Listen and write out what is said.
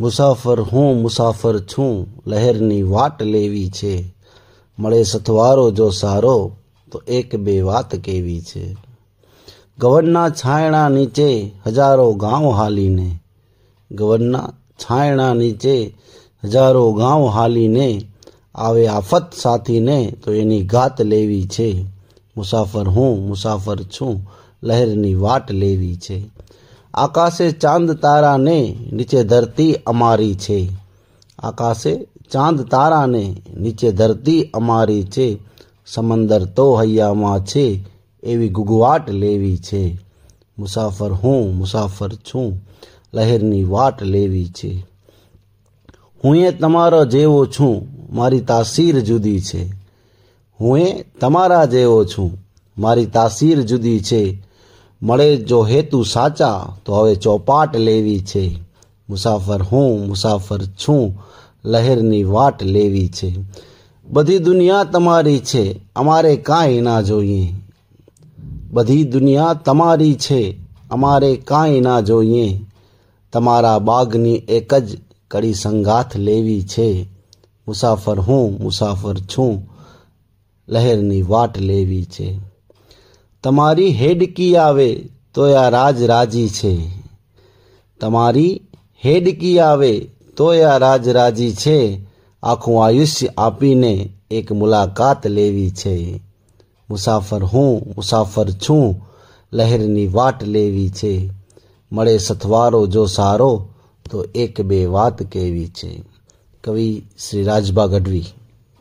મુસાફર હું મુસાફર છું, લહેરની વાટ લેવી છે. મળે સથવારો જો સારો, તો એક બે વાત કેવી છે. ગવનના છાયણા નીચે હજારો ગાંવ હાલીને ગવનના છાયણા નીચે હજારો ગાંવ હાલીને, આવે આફત સાથીને તો એની ગાત લેવી છે. મુસાફર હું મુસાફર છું, લહેરની વાટ લેવી છે. આકાશે ચાંદ તારાને નીચે ધરતી અમારી છે. આકાશે ચાંદ તારાને નીચે ધરતી અમારી છે. સમંદર તો હૈયામાં છે, એવી ગુગવાટ લેવી છે. મુસાફર હું, મુસાફર છું, લહેરની વાટ લેવી છે. હું એ તમારો જેવો છું, મારી તાસીર જુદી છે. હું એ તમારા જેવો છું, મારી તાસીર જુદી છે. મળે જો હેતુ સાચા, તો હવે ચોપાટ લેવી છે. મુસાફર હું, મુસાફર છું, લહેરની વાટ લેવી છે. બધી દુનિયા તમારી છે, અમારે કાંઈ ના જોઈએ. બધી દુનિયા તમારી છે, અમારે કાંઈ ના જોઈએ. તમારા બાગની એક જ કડી સંગાથ લેવી છે. મુસાફર હું, મુસાફર છું, લહેરની વાટ લેવી છે. તમારી હેડકી આવે તો આ રાજ રાજી છે. તમારી હેડકી આવે તો આ રાજ રાજી છે. આખું આયુષ્ય આપીને એક મુલાકાત લેવી છે. મુસાફર હું, મુસાફર છું, લહેરની વાટ લેવી છે. મળે સથવારો જો સારો તો એક બે વાત કહેવી છે. કવિ શ્રી રાજભા ગઢવી.